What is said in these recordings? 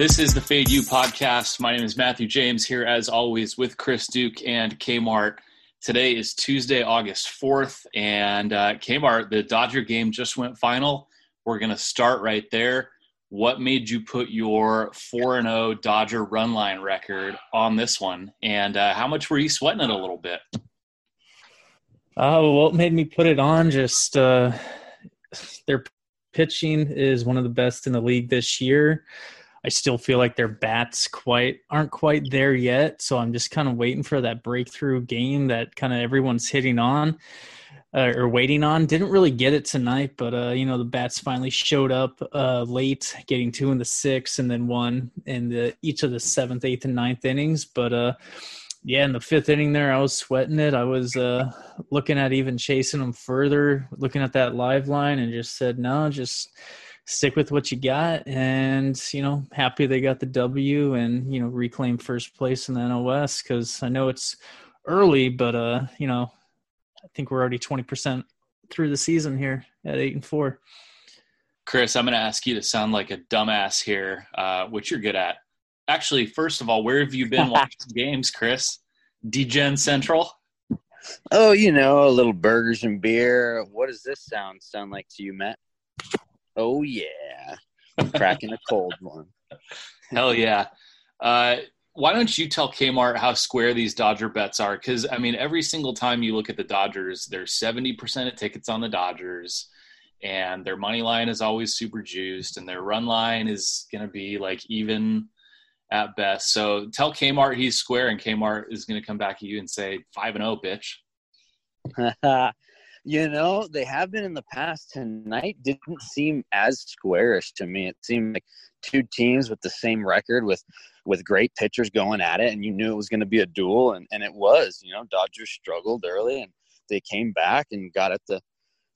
This is the Fade You podcast. My name is Matthew James here, as always, with Chris Duke and Kmart. Today is Tuesday, August 4th, and uh, Kmart, the Dodger game just went final. We're going to start right there. What made you put your 4 0 Dodger run line record on this one? And uh, how much were you sweating it a little bit? Uh, what made me put it on? Just uh, their pitching is one of the best in the league this year. I still feel like their bats quite aren't quite there yet. So I'm just kind of waiting for that breakthrough game that kind of everyone's hitting on uh, or waiting on. Didn't really get it tonight, but uh, you know the bats finally showed up uh, late, getting two in the sixth and then one in the each of the seventh, eighth, and ninth innings. But uh, yeah, in the fifth inning there, I was sweating it. I was uh, looking at even chasing them further, looking at that live line, and just said no, just stick with what you got and you know happy they got the w and you know reclaim first place in the nos because i know it's early but uh you know i think we're already 20% through the season here at eight and four. Chris i'm going to ask you to sound like a dumbass here uh, which you're good at. Actually first of all where have you been watching games chris? Dgen central? Oh you know a little burgers and beer. What does this sound sound like to you matt Oh yeah, I'm cracking a cold one. Hell yeah. Uh, why don't you tell Kmart how square these Dodger bets are? Because I mean, every single time you look at the Dodgers, there's seventy percent of tickets on the Dodgers, and their money line is always super juiced, and their run line is going to be like even at best. So tell Kmart he's square, and Kmart is going to come back at you and say five and zero, oh, bitch. You know, they have been in the past. Tonight didn't seem as squarish to me. It seemed like two teams with the same record with with great pitchers going at it and you knew it was going to be a duel and, and it was you know dodgers struggled early and they came back and got at the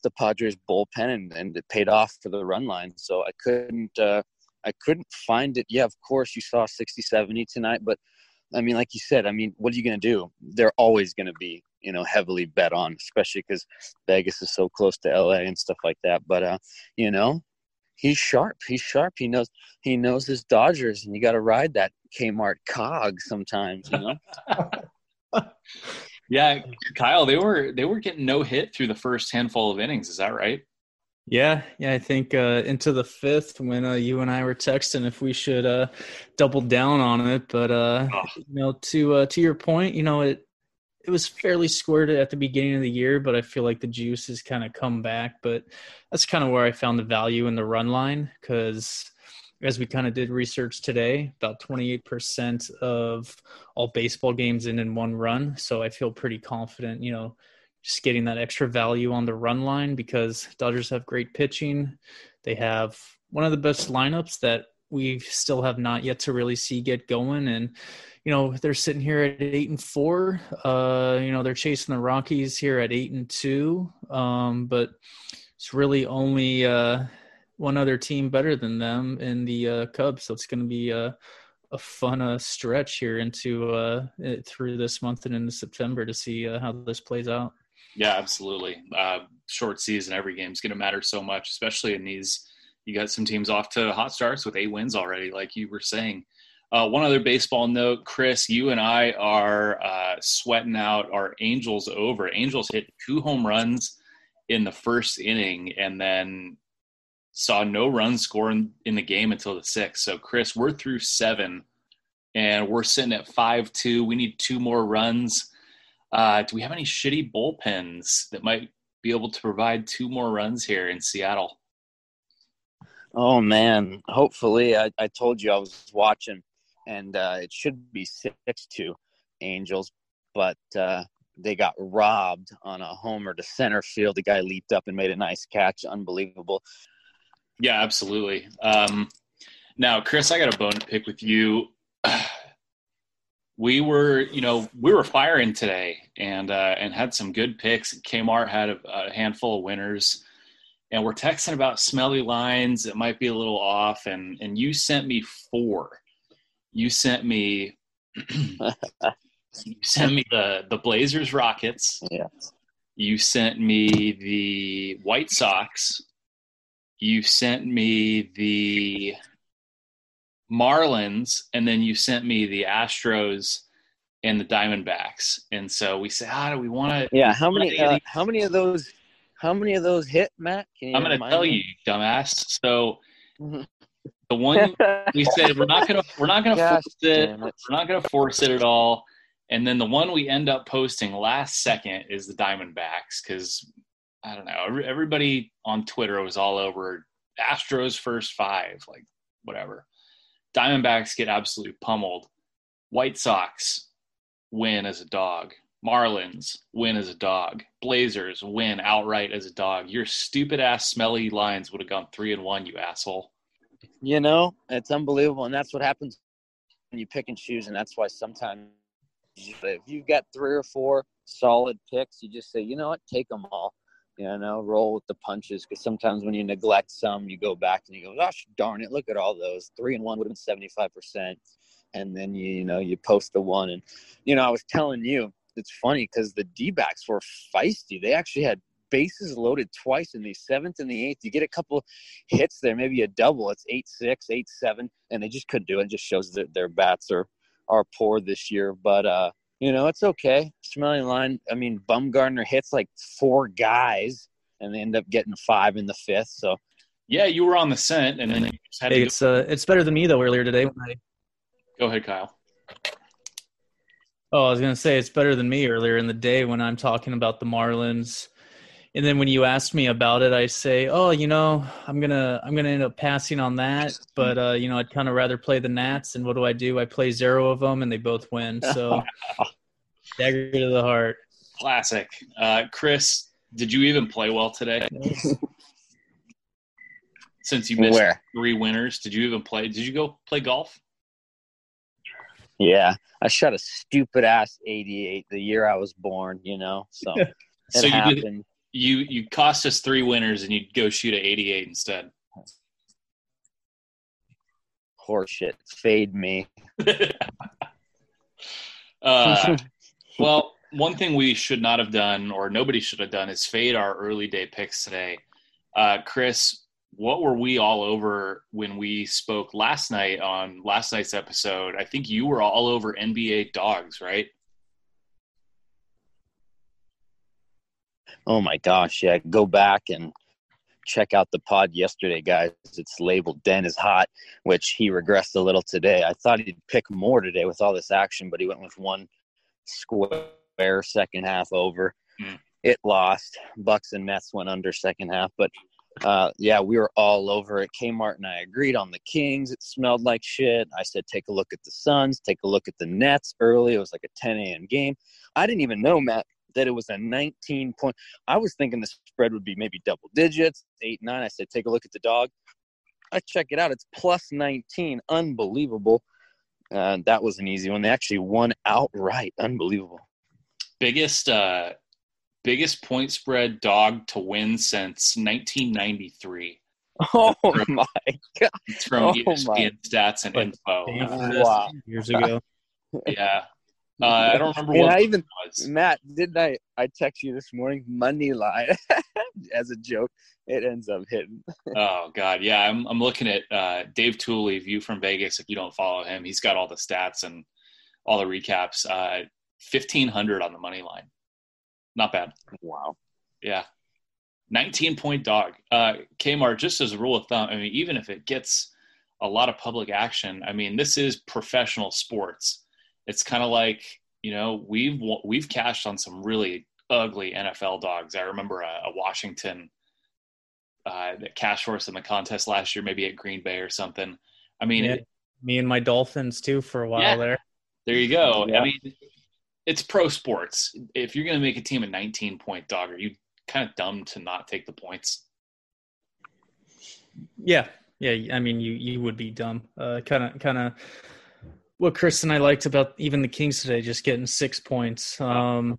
the padres bullpen and, and it paid off for the run line so i couldn't uh i couldn't find it yeah of course you saw 60 70 tonight but i mean like you said i mean what are you going to do they're always going to be you know heavily bet on, especially because Vegas is so close to LA and stuff like that. But uh, you know, he's sharp. He's sharp. He knows he knows his Dodgers, and you got to ride that Kmart cog sometimes. You know. yeah, Kyle, they were they were getting no hit through the first handful of innings. Is that right? Yeah, yeah, I think uh, into the fifth when uh, you and I were texting if we should uh, double down on it, but uh, oh. you know, to uh, to your point, you know, it it was fairly squared at the beginning of the year, but I feel like the juice has kind of come back. But that's kind of where I found the value in the run line because as we kind of did research today, about 28% of all baseball games end in one run. So I feel pretty confident, you know, just getting that extra value on the run line because Dodgers have great pitching. They have one of the best lineups that we still have not yet to really see get going. And you know they're sitting here at eight and four. Uh, you know they're chasing the Rockies here at eight and two, um, but it's really only uh, one other team better than them in the uh, Cubs. So it's going to be a, a fun uh, stretch here into uh, through this month and into September to see uh, how this plays out. Yeah, absolutely. Uh, short season, every game's going to matter so much, especially in these. You got some teams off to hot starts with eight wins already, like you were saying. Uh, one other baseball note, Chris, you and I are uh, sweating out our Angels over. Angels hit two home runs in the first inning and then saw no runs scored in the game until the sixth. So, Chris, we're through seven and we're sitting at 5 2. We need two more runs. Uh, do we have any shitty bullpens that might be able to provide two more runs here in Seattle? Oh, man. Hopefully. I, I told you I was watching and uh, it should be six two Angels, but uh, they got robbed on a homer to center field. The guy leaped up and made a nice catch, unbelievable. Yeah, absolutely. Um, now, Chris, I got a bone to pick with you. We were, you know, we were firing today, and uh, and had some good picks. Kmart had a, a handful of winners and we're texting about smelly lines that might be a little off and and you sent me four you sent me you sent me the the Blazers Rockets. Yeah. You sent me the White Sox. You sent me the Marlins, and then you sent me the Astros and the Diamondbacks. And so we said, how do we want to? Yeah. How many? Uh, how many of those? How many of those hit, Matt? I'm going to tell me? you, dumbass. So mm-hmm. the one we said we're not going to we're not going to force it. it. We're not going to force it at all. And then the one we end up posting last second is the Diamondbacks because I don't know. Everybody on Twitter was all over Astros first five, like whatever. Diamondbacks get absolutely pummeled. White Sox win as a dog. Marlins win as a dog. Blazers win outright as a dog. Your stupid ass smelly lines would have gone three and one, you asshole. You know, it's unbelievable, and that's what happens when you pick and choose, and that's why sometimes if you've got three or four solid picks, you just say, you know what, take them all. You know, roll with the punches because sometimes when you neglect some, you go back and you go, gosh darn it, look at all those. Three and one would have been seventy five percent, and then you you know you post the one, and you know I was telling you it's funny because the D backs were feisty. They actually had bases loaded twice in the seventh and the eighth. You get a couple hits there, maybe a double. It's eight six, eight seven, and they just couldn't do it. It just shows that their bats are are poor this year. But uh, you know, it's okay. Smelly line. I mean, Bumgarner hits like four guys, and they end up getting five in the fifth. So, yeah, you were on the scent, and then hey, it's uh, it's better than me though. Earlier today, when I go ahead, Kyle. Oh, I was gonna say it's better than me earlier in the day when I'm talking about the Marlins. And then when you ask me about it i say oh you know i'm gonna i'm gonna end up passing on that. But uh, you know i'd kind of rather play the nats and what do i do? I play zero of them and they both win. So dagger to the heart. Classic. Uh, chris did you even play well today? Since you missed Where? three winners did you even play did you go play golf yeah i shot a stupid ass 88 the year i was born you know so so you happened. Did, you you cost us three winners and you'd go shoot at 88 instead. Horseshit. Fade me. uh, well, one thing we should not have done, or nobody should have done, is fade our early day picks today. Uh, Chris, what were we all over when we spoke last night on last night's episode? I think you were all over NBA dogs, right? Oh my gosh, yeah. Go back and check out the pod yesterday, guys. It's labeled Den is hot, which he regressed a little today. I thought he'd pick more today with all this action, but he went with one square second half over. Mm. It lost. Bucks and Mets went under second half, but uh, yeah, we were all over it. Kmart and I agreed on the Kings. It smelled like shit. I said, take a look at the Suns, take a look at the Nets early. It was like a 10 a.m. game. I didn't even know, Matt, that it was a 19 point. I was thinking the spread would be maybe double digits, eight, nine. I said, take a look at the dog. I check it out. It's plus 19. Unbelievable. Uh, that was an easy one. They actually won outright. Unbelievable. Biggest, uh, biggest point spread dog to win since 1993. Oh from, my god! It's from oh ESPN my. stats and info. Wow, years ago. yeah, uh, I don't remember what I even was. Matt didn't I? I text you this morning money line as a joke. It ends up hitting. oh God, yeah. I'm I'm looking at uh, Dave Tuley, View from Vegas. If you don't follow him, he's got all the stats and all the recaps. Uh, Fifteen hundred on the money line. Not bad. Wow. Yeah. 19 point dog. Uh, Kmart, just as a rule of thumb, I mean, even if it gets a lot of public action, I mean, this is professional sports it's kind of like you know we've we've cashed on some really ugly NFL dogs. I remember a, a Washington uh, that cash for us in the contest last year, maybe at Green Bay or something. I mean, yeah, it, me and my Dolphins too for a while yeah, there. There you go. Yeah. I mean, it's pro sports. If you're going to make a team a 19 point dog, are you kind of dumb to not take the points? Yeah, yeah. I mean, you you would be dumb. Kind of, kind of what Chris and I liked about even the Kings today, just getting six points. Um,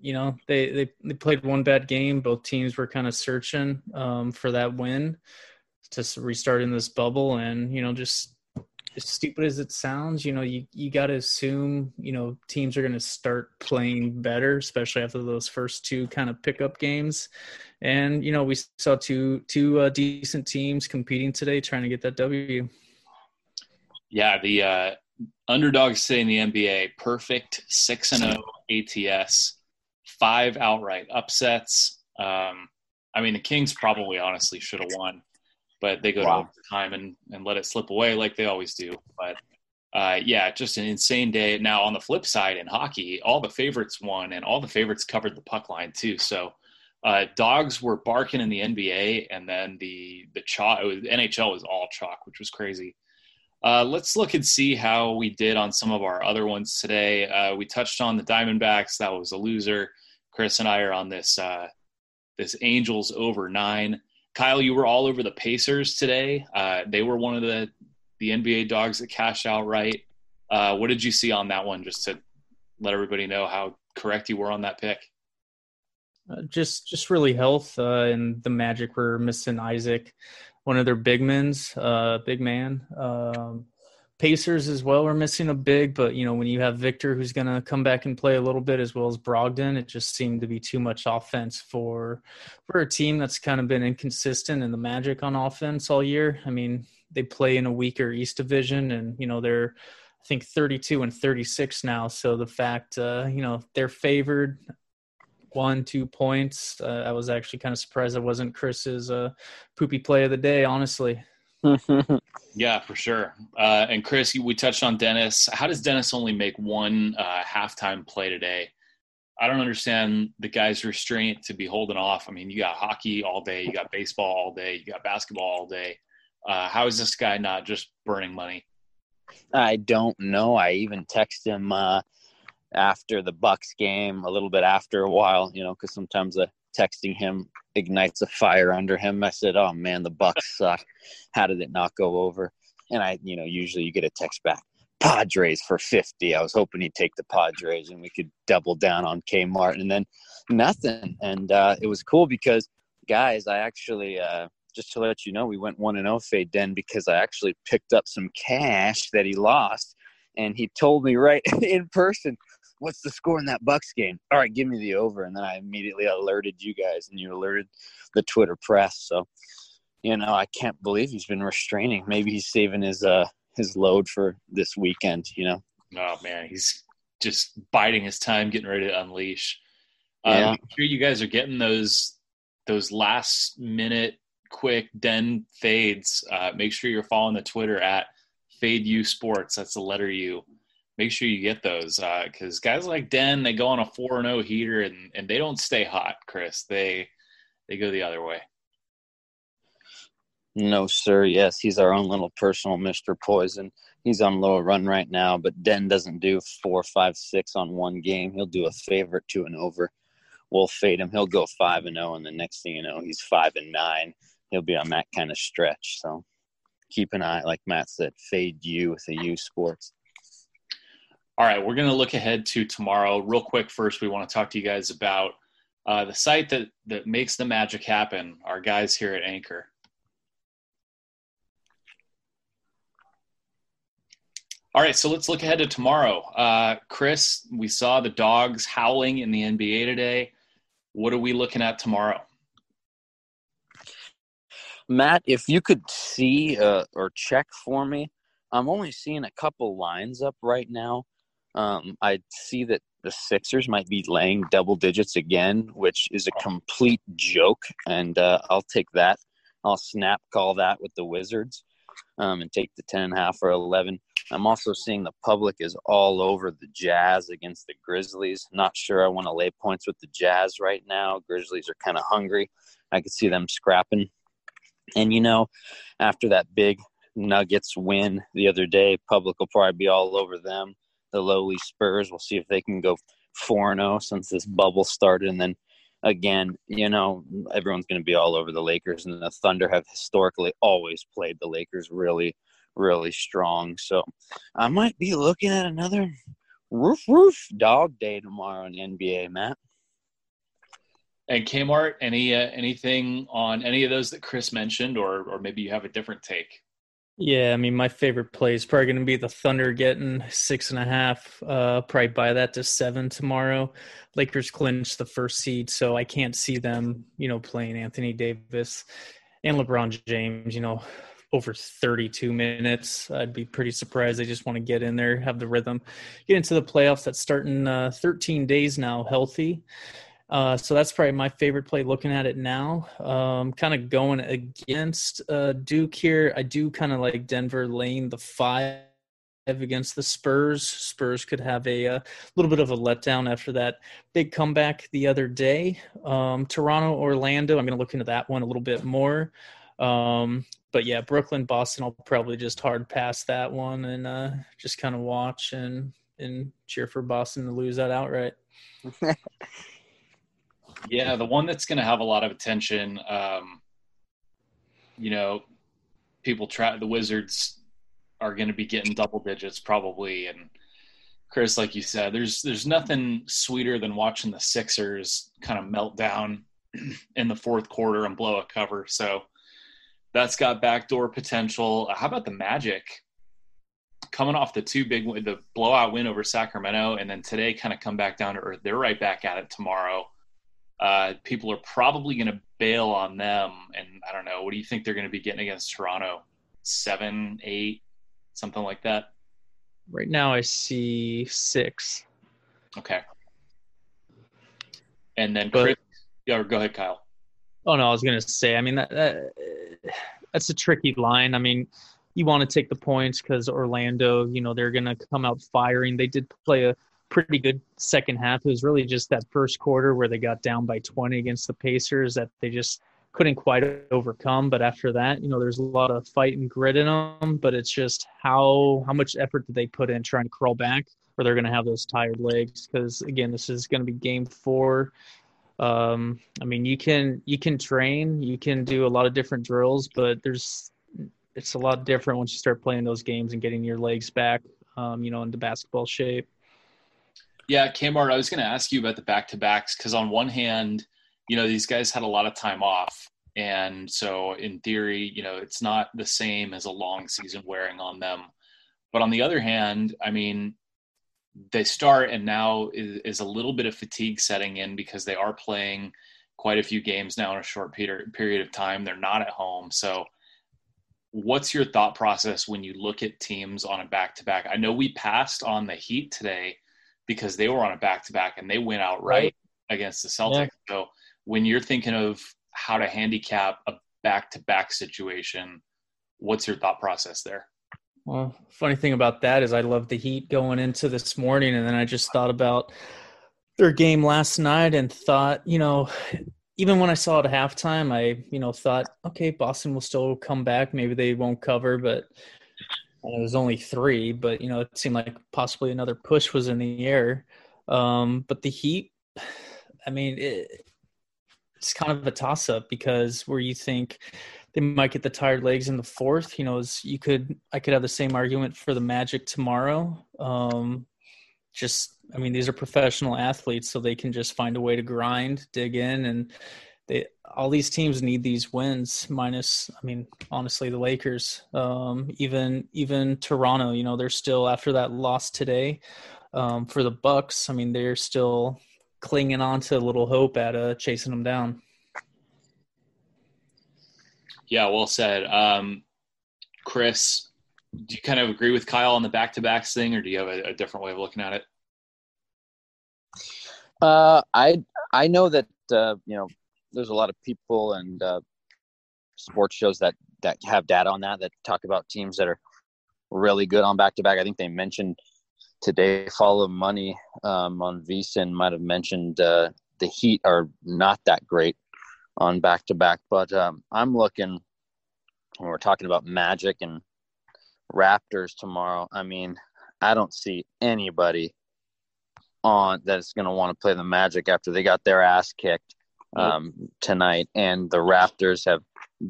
you know, they, they they played one bad game. Both teams were kind of searching um, for that win to restart in this bubble, and you know, just as stupid as it sounds, you know, you you got to assume you know teams are going to start playing better, especially after those first two kind of pickup games. And you know, we saw two two uh, decent teams competing today, trying to get that W. Yeah, the uh, underdogs in the NBA, perfect six and zero oh ATS, five outright upsets. Um, I mean, the Kings probably honestly should have won, but they go wow. to overtime and and let it slip away like they always do. But uh, yeah, just an insane day. Now on the flip side in hockey, all the favorites won and all the favorites covered the puck line too. So uh, dogs were barking in the NBA, and then the the chalk was, NHL was all chalk, which was crazy. Uh, let's look and see how we did on some of our other ones today. Uh, we touched on the Diamondbacks; that was a loser. Chris and I are on this uh, this Angels over nine. Kyle, you were all over the Pacers today. Uh, they were one of the the NBA dogs that cashed outright. Uh, what did you see on that one? Just to let everybody know how correct you were on that pick. Uh, just just really health uh, and the Magic were missing Isaac, one of their big men's, uh, big man. Um, Pacers as well are missing a big, but you know when you have Victor who's going to come back and play a little bit as well as Brogdon, it just seemed to be too much offense for for a team that's kind of been inconsistent in the Magic on offense all year. I mean, they play in a weaker East Division, and you know they're I think 32 and 36 now. So the fact uh, you know they're favored one two points, uh, I was actually kind of surprised it wasn't Chris's uh, poopy play of the day. Honestly. yeah, for sure. Uh, and Chris, we touched on Dennis. How does Dennis only make one uh, halftime play today? I don't understand the guy's restraint to be holding off. I mean, you got hockey all day, you got baseball all day, you got basketball all day. Uh, how is this guy not just burning money? I don't know. I even text him uh, after the Bucks game, a little bit after a while, you know, because sometimes the texting him ignites a fire under him. I said, "Oh man, the Bucks suck. How did it not go over?" And I, you know, usually you get a text back, "Padres for 50." I was hoping he'd take the Padres and we could double down on Kmart, and then nothing. And uh, it was cool because, guys, I actually. Uh, just to let you know, we went one and zero fade den because I actually picked up some cash that he lost, and he told me right in person, "What's the score in that Bucks game?" All right, give me the over, and then I immediately alerted you guys, and you alerted the Twitter press. So, you know, I can't believe he's been restraining. Maybe he's saving his uh his load for this weekend. You know. Oh man, he's just biding his time, getting ready to unleash. Um, yeah. I'm sure you guys are getting those those last minute quick den fades, uh, make sure you're following the Twitter at Fade U Sports. That's the letter U. Make sure you get those because uh, guys like Den, they go on a four and zero oh heater and and they don't stay hot. Chris, they they go the other way. No, sir. Yes, he's our own little personal Mister Poison. He's on low run right now, but Den doesn't do four, five, six on one game. He'll do a favorite to an over. We'll fade him. He'll go five and zero, oh, and the next thing you know, he's five and nine he'll be on that kind of stretch. So keep an eye, like Matt said, fade you with the U Sports. All right, we're going to look ahead to tomorrow. Real quick, first, we want to talk to you guys about uh, the site that that makes the magic happen. Our guys here at Anchor. All right, so let's look ahead to tomorrow. Uh, Chris, we saw the dogs howling in the NBA today. What are we looking at tomorrow? Matt, if you could see uh, or check for me, I'm only seeing a couple lines up right now. Um, I see that the Sixers might be laying double digits again, which is a complete joke, and uh, I'll take that. I'll snap call that with the Wizards um, and take the 10 and a half or 11. I'm also seeing the public is all over the Jazz against the Grizzlies. Not sure I want to lay points with the Jazz right now. Grizzlies are kind of hungry. I could see them scrapping and you know, after that big Nuggets win the other day, public will probably be all over them. The lowly Spurs, we'll see if they can go 4 0 since this bubble started. And then again, you know, everyone's going to be all over the Lakers. And the Thunder have historically always played the Lakers really, really strong. So I might be looking at another roof, roof dog day tomorrow in NBA, Matt. And Kmart, any uh, anything on any of those that Chris mentioned, or or maybe you have a different take? Yeah, I mean, my favorite play is probably going to be the Thunder getting six and a half. Uh, probably buy that to seven tomorrow. Lakers clinch the first seed, so I can't see them, you know, playing Anthony Davis and LeBron James. You know, over 32 minutes. I'd be pretty surprised. They just want to get in there, have the rhythm, get into the playoffs. That's starting uh, 13 days now, healthy. Uh, so that's probably my favorite play looking at it now. Um, kind of going against uh, Duke here. I do kind of like Denver laying the five against the Spurs. Spurs could have a, a, uh, little bit of a letdown after that big comeback the other day. Um, Toronto, Orlando, I'm going to look into that one a little bit more. Um, but yeah, Brooklyn, Boston, I'll probably just hard pass that one and uh, just kind of watch and and cheer for Boston to lose that outright. yeah, the one that's going to have a lot of attention. Um, you know, people try the Wizards are going to be getting double digits probably. And Chris, like you said, there's there's nothing sweeter than watching the Sixers kind of melt down in the fourth quarter and blow a cover. So that's got backdoor potential. How about the Magic? Coming off the two big the blowout win over Sacramento, and then today kind of come back down to earth. They're right back at it tomorrow. Uh, people are probably going to bail on them, and I don't know. What do you think they're going to be getting against Toronto? Seven, eight, something like that? Right now, I see six. Okay. And then Chris, but, yeah, go ahead, Kyle. Oh no, I was gonna say. I mean that, that that's a tricky line. I mean, you want to take the points because Orlando, you know, they're gonna come out firing. They did play a pretty good second half. It was really just that first quarter where they got down by 20 against the Pacers that they just couldn't quite overcome. But after that, you know, there's a lot of fight and grit in them. But it's just how how much effort did they put in trying to crawl back, or they're going to have those tired legs. Because again, this is going to be game four. Um, I mean, you can you can train, you can do a lot of different drills, but there's it's a lot different once you start playing those games and getting your legs back, um, you know, into basketball shape. Yeah, Kmart, I was going to ask you about the back to backs because on one hand you know, these guys had a lot of time off. And so, in theory, you know, it's not the same as a long season wearing on them. But on the other hand, I mean, they start and now is, is a little bit of fatigue setting in because they are playing quite a few games now in a short period period of time. They're not at home. So, what's your thought process when you look at teams on a back to back? I know we passed on the Heat today because they were on a back to back and they went out right against the Celtics. Yeah. So, when you're thinking of how to handicap a back to back situation, what's your thought process there? Well, funny thing about that is I love the Heat going into this morning, and then I just thought about their game last night and thought, you know, even when I saw it at halftime, I, you know, thought, okay, Boston will still come back. Maybe they won't cover, but it was only three. But you know, it seemed like possibly another push was in the air. Um, but the Heat, I mean, it, it's kind of a toss up because where you think they might get the tired legs in the fourth, you know, is you could I could have the same argument for the Magic tomorrow. Um, just I mean, these are professional athletes, so they can just find a way to grind, dig in, and they all these teams need these wins. Minus, I mean, honestly, the Lakers, um, even even Toronto, you know, they're still after that loss today um, for the Bucks. I mean, they're still clinging on to a little hope at uh, chasing them down. Yeah, well said. Um, Chris, do you kind of agree with Kyle on the back to backs thing, or do you have a, a, different way of looking at it? Uh, I I know that uh, you know there's a lot of people and uh, sports shows that that have data on that that talk about teams that are really good on back to back. I think they mentioned today follow money um, on VSiN might have mentioned uh, the Heat are not that great on back to back, but um, I'm looking when we're talking about Magic and Raptors tomorrow. I mean, I don't see anybody on that's going to want to play the Magic after they got their ass kicked um, tonight, and the Raptors have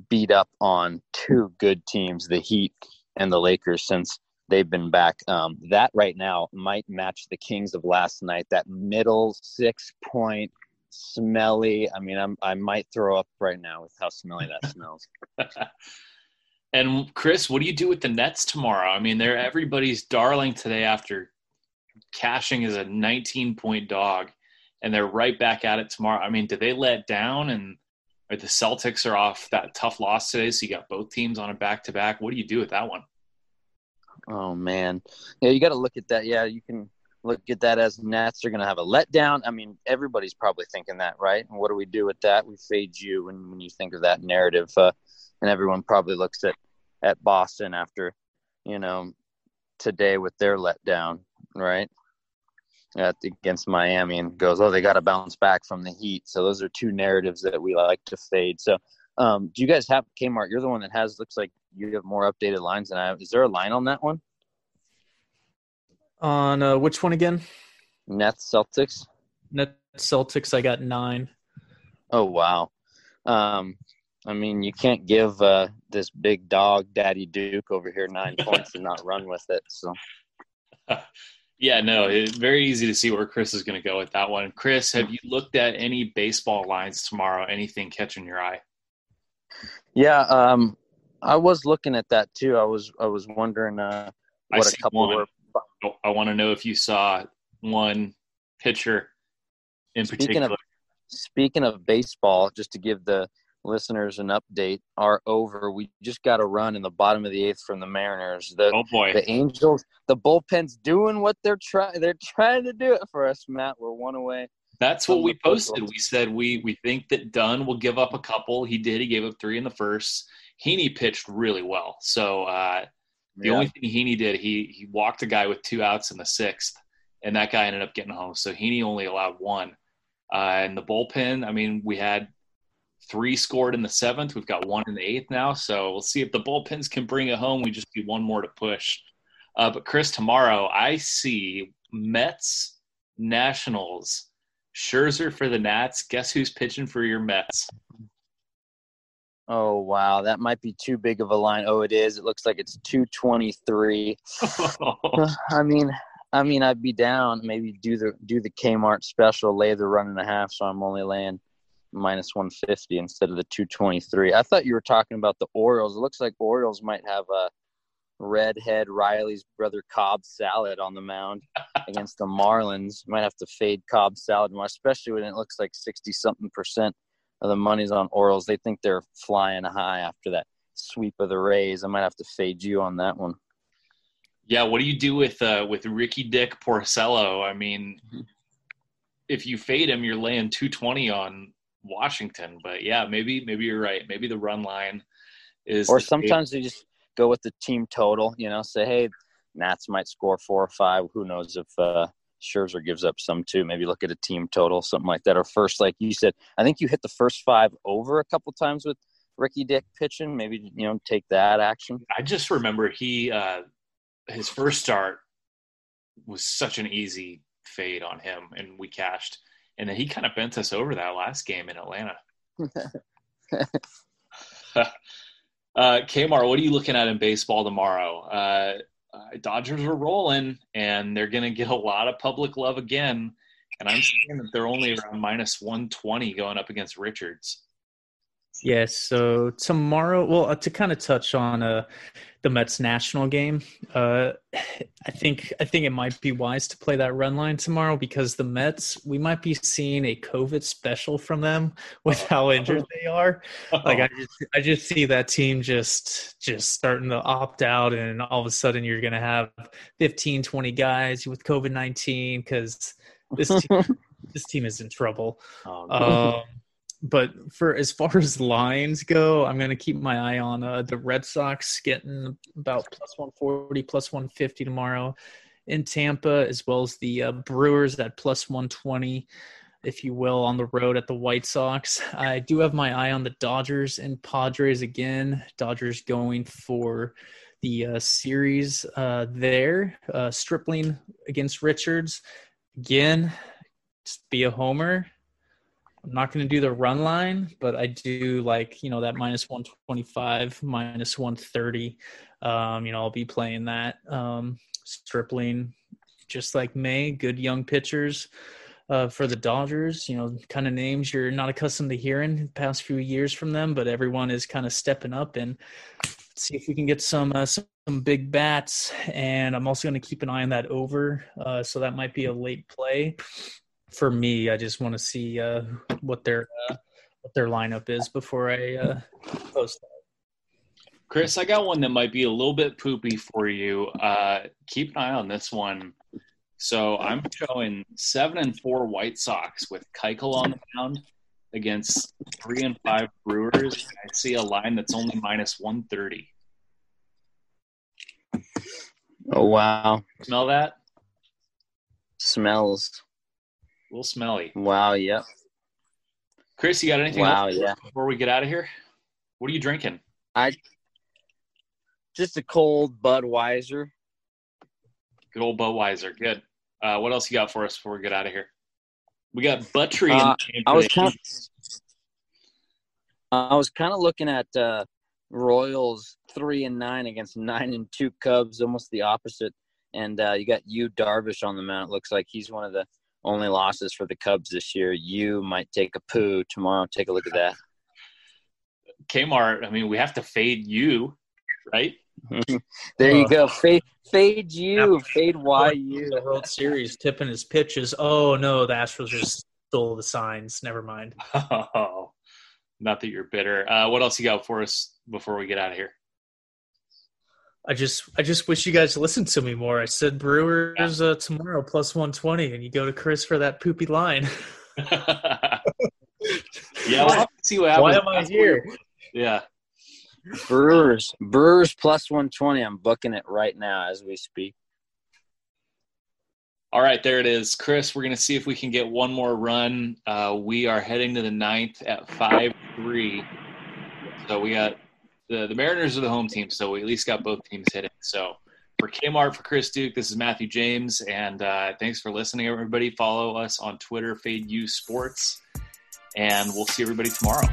beat up on two good teams, the Heat and the Lakers, since they've been back. Um, that right now might match the Kings of last night. That middle six point smelly. I mean, I'm, I might throw up right now with how smelly that smells. and Chris, what do you do with the Nets tomorrow? I mean, they're everybody's darling today after cashing as a 19 point dog, and they're right back at it tomorrow. I mean, do they let down and Right, the Celtics are off that tough loss today, so you got both teams on a back to back. What do you do with that one? Oh man, yeah, you got to look at that. Yeah, you can look at that as Nets are going to have a letdown. I mean, everybody's probably thinking that, right? And what do we do with that? We fade you when when you think of that narrative, uh, and everyone probably looks at at Boston after, you know, today with their letdown, right? At, against Miami and goes, oh, they got to bounce back from the Heat. So those are two narratives that we like to fade. So, um, do you guys have Kmart? You're the one that has looks like you have more updated lines than I have. Is there a line on that one? On uh, which one again? Nets Celtics. Nets Celtics. I got nine. Oh wow. Um, I mean, you can't give uh, this big dog, Daddy Duke, over here nine points and not run with it. So. Yeah, no, it's very easy to see where Chris is going to go with that one. Chris, have you looked at any baseball lines tomorrow? Anything catching your eye? Yeah, um, I was looking at that too. I was I was wondering uh, what a couple one. were. I want to know if you saw one pitcher in speaking particular. Of, speaking of baseball, just to give the listeners an update are over. We just got a run in the bottom of the eighth from the Mariners. The, oh boy, the Angels, the bullpen's doing what they're trying. They're trying to do it for us, Matt. We're one away. That's what we posted. We said we we think that Dunn will give up a couple. He did. He gave up three in the first. Heaney pitched really well. So uh, the yeah. only thing Heaney did, he he walked a guy with two outs in the sixth, and that guy ended up getting home. So Heaney only allowed one. Uh, and the bullpen, I mean, we had three scored in the seventh. We've got one in the eighth now. So we'll see if the bullpens can bring it home. We just need one more to push. Uh, but Chris, tomorrow I see Mets, Nationals, Scherzer for the Nats. Guess who's pitching for your Mets? Oh wow, that might be too big of a line. Oh, it is. It looks like it's two twenty three. I mean, I mean, I'd be down. Maybe do the do the Kmart special, lay the run and a half, so I'm only laying minus 150 instead of the 223. I thought you were talking about the Orioles. It looks like Orioles might have a redhead Riley's brother Cobb Salad on the mound against the Marlins. Might have to fade Cobb Salad more, especially when it looks like 60 something percent of the money's on Orioles. They think they're flying high after that sweep of the Rays. I might have to fade you on that one. Yeah, what do you do with uh, with Ricky Dick Porcello? I mean, mm-hmm. if you fade him, you're laying 220 on Washington. But yeah, maybe maybe you're right. Maybe the run line is. Or sometimes they just go with the team total. You know, say hey, Nats might score four or five. Who knows if uh, Scherzer gives up some too? Maybe look at a team total, something like that. Or first, like you said, I think you hit the first five over a couple times with Ricky Dick pitching. Maybe you know take that action. I just remember he uh, his first start was such an easy fade on him, and we cashed and then he kind of bent us over that last game in Atlanta. uh, Kmart, what are you looking at in baseball tomorrow? Uh, uh, Dodgers are rolling, and they're going to get a lot of public love again. And I'm seeing that they're only around minus 120 going up against Richards. Yes. So tomorrow, well, uh, to kind of touch on uh, the Mets national game, uh, I think I think it might be wise to play that run line tomorrow because the Mets we might be seeing a COVID special from them with how injured they are. Like I just I just see that team just just starting to opt out, and all of a sudden you're going to have 15, 20 guys with COVID nineteen because this team, this team is in trouble. Oh, um, but for as far as lines go, I'm going to keep my eye on uh, the Red Sox getting about plus 140, plus 150 tomorrow in Tampa, as well as the uh, Brewers at plus 120, if you will, on the road at the White Sox. I do have my eye on the Dodgers and Padres again. Dodgers going for the uh, series uh, there. Uh, Stripling against Richards. Again, just be a homer I'm not going to do the run line, but I do like, you know, that minus 125, minus 130. Um, you know, I'll be playing that. Um, Stripling, just like May, good young pitchers uh, for the Dodgers. You know, kind of names you're not accustomed to hearing past few years from them, but everyone is kind of stepping up and see if we can get some uh, some big bats. And I'm also going to keep an eye on that over, uh, so that might be a late play for me, I just want to see uh, what their uh, what their lineup is before I uh, post that. Chris, I got one that might be a little bit poopy for you. Uh, keep an eye on this one. So I'm showing seven and four White Sox with Keuchel on the mound against three and five Brewers. I see a line that's only minus one thirty. Oh wow! Smell that? Smells. A little smelly. Wow. Yep. Chris, you got anything Wow, else yeah. before we get out of here? What are you drinking? I just a cold Budweiser. Good old Budweiser. Good. Uh, what else you got for us before we get out of here? We got Buttry. Uh, I was kind I was kind of looking at uh, Royals three and nine against nine and two Cubs, almost the opposite. And uh, you got you Darvish on the mound. It looks like he's one of the only losses for the Cubs this year. You might take a poo tomorrow. Take a look at that. Kmart. I mean, we have to fade you, right? There Uh, you go. Fade, fade you. Fade why you? the YU. World Series tipping his pitches. Oh no, the Astros just stole the signs. Never mind. Oh, not that you're bitter. Uh, what else you got for us before we get out of here? I just I just wish you guys listened to me more. I said Brewers uh, tomorrow plus one twenty, and you go to Chris for that poopy line. yeah, we'll see what happens. Why am I here? Yeah. Brewers. Brewers plus 120. I'm booking it right now as we speak. All right, there it is. Chris, we're going to see if we can get one more run. Uh, we are heading to the ninth at 5 3. So we got the, the Mariners are the home team, so we at least got both teams hitting. So for Kmart, for Chris Duke, this is Matthew James, and uh, thanks for listening, everybody. Follow us on Twitter, Fade U Sports, and we'll see everybody tomorrow.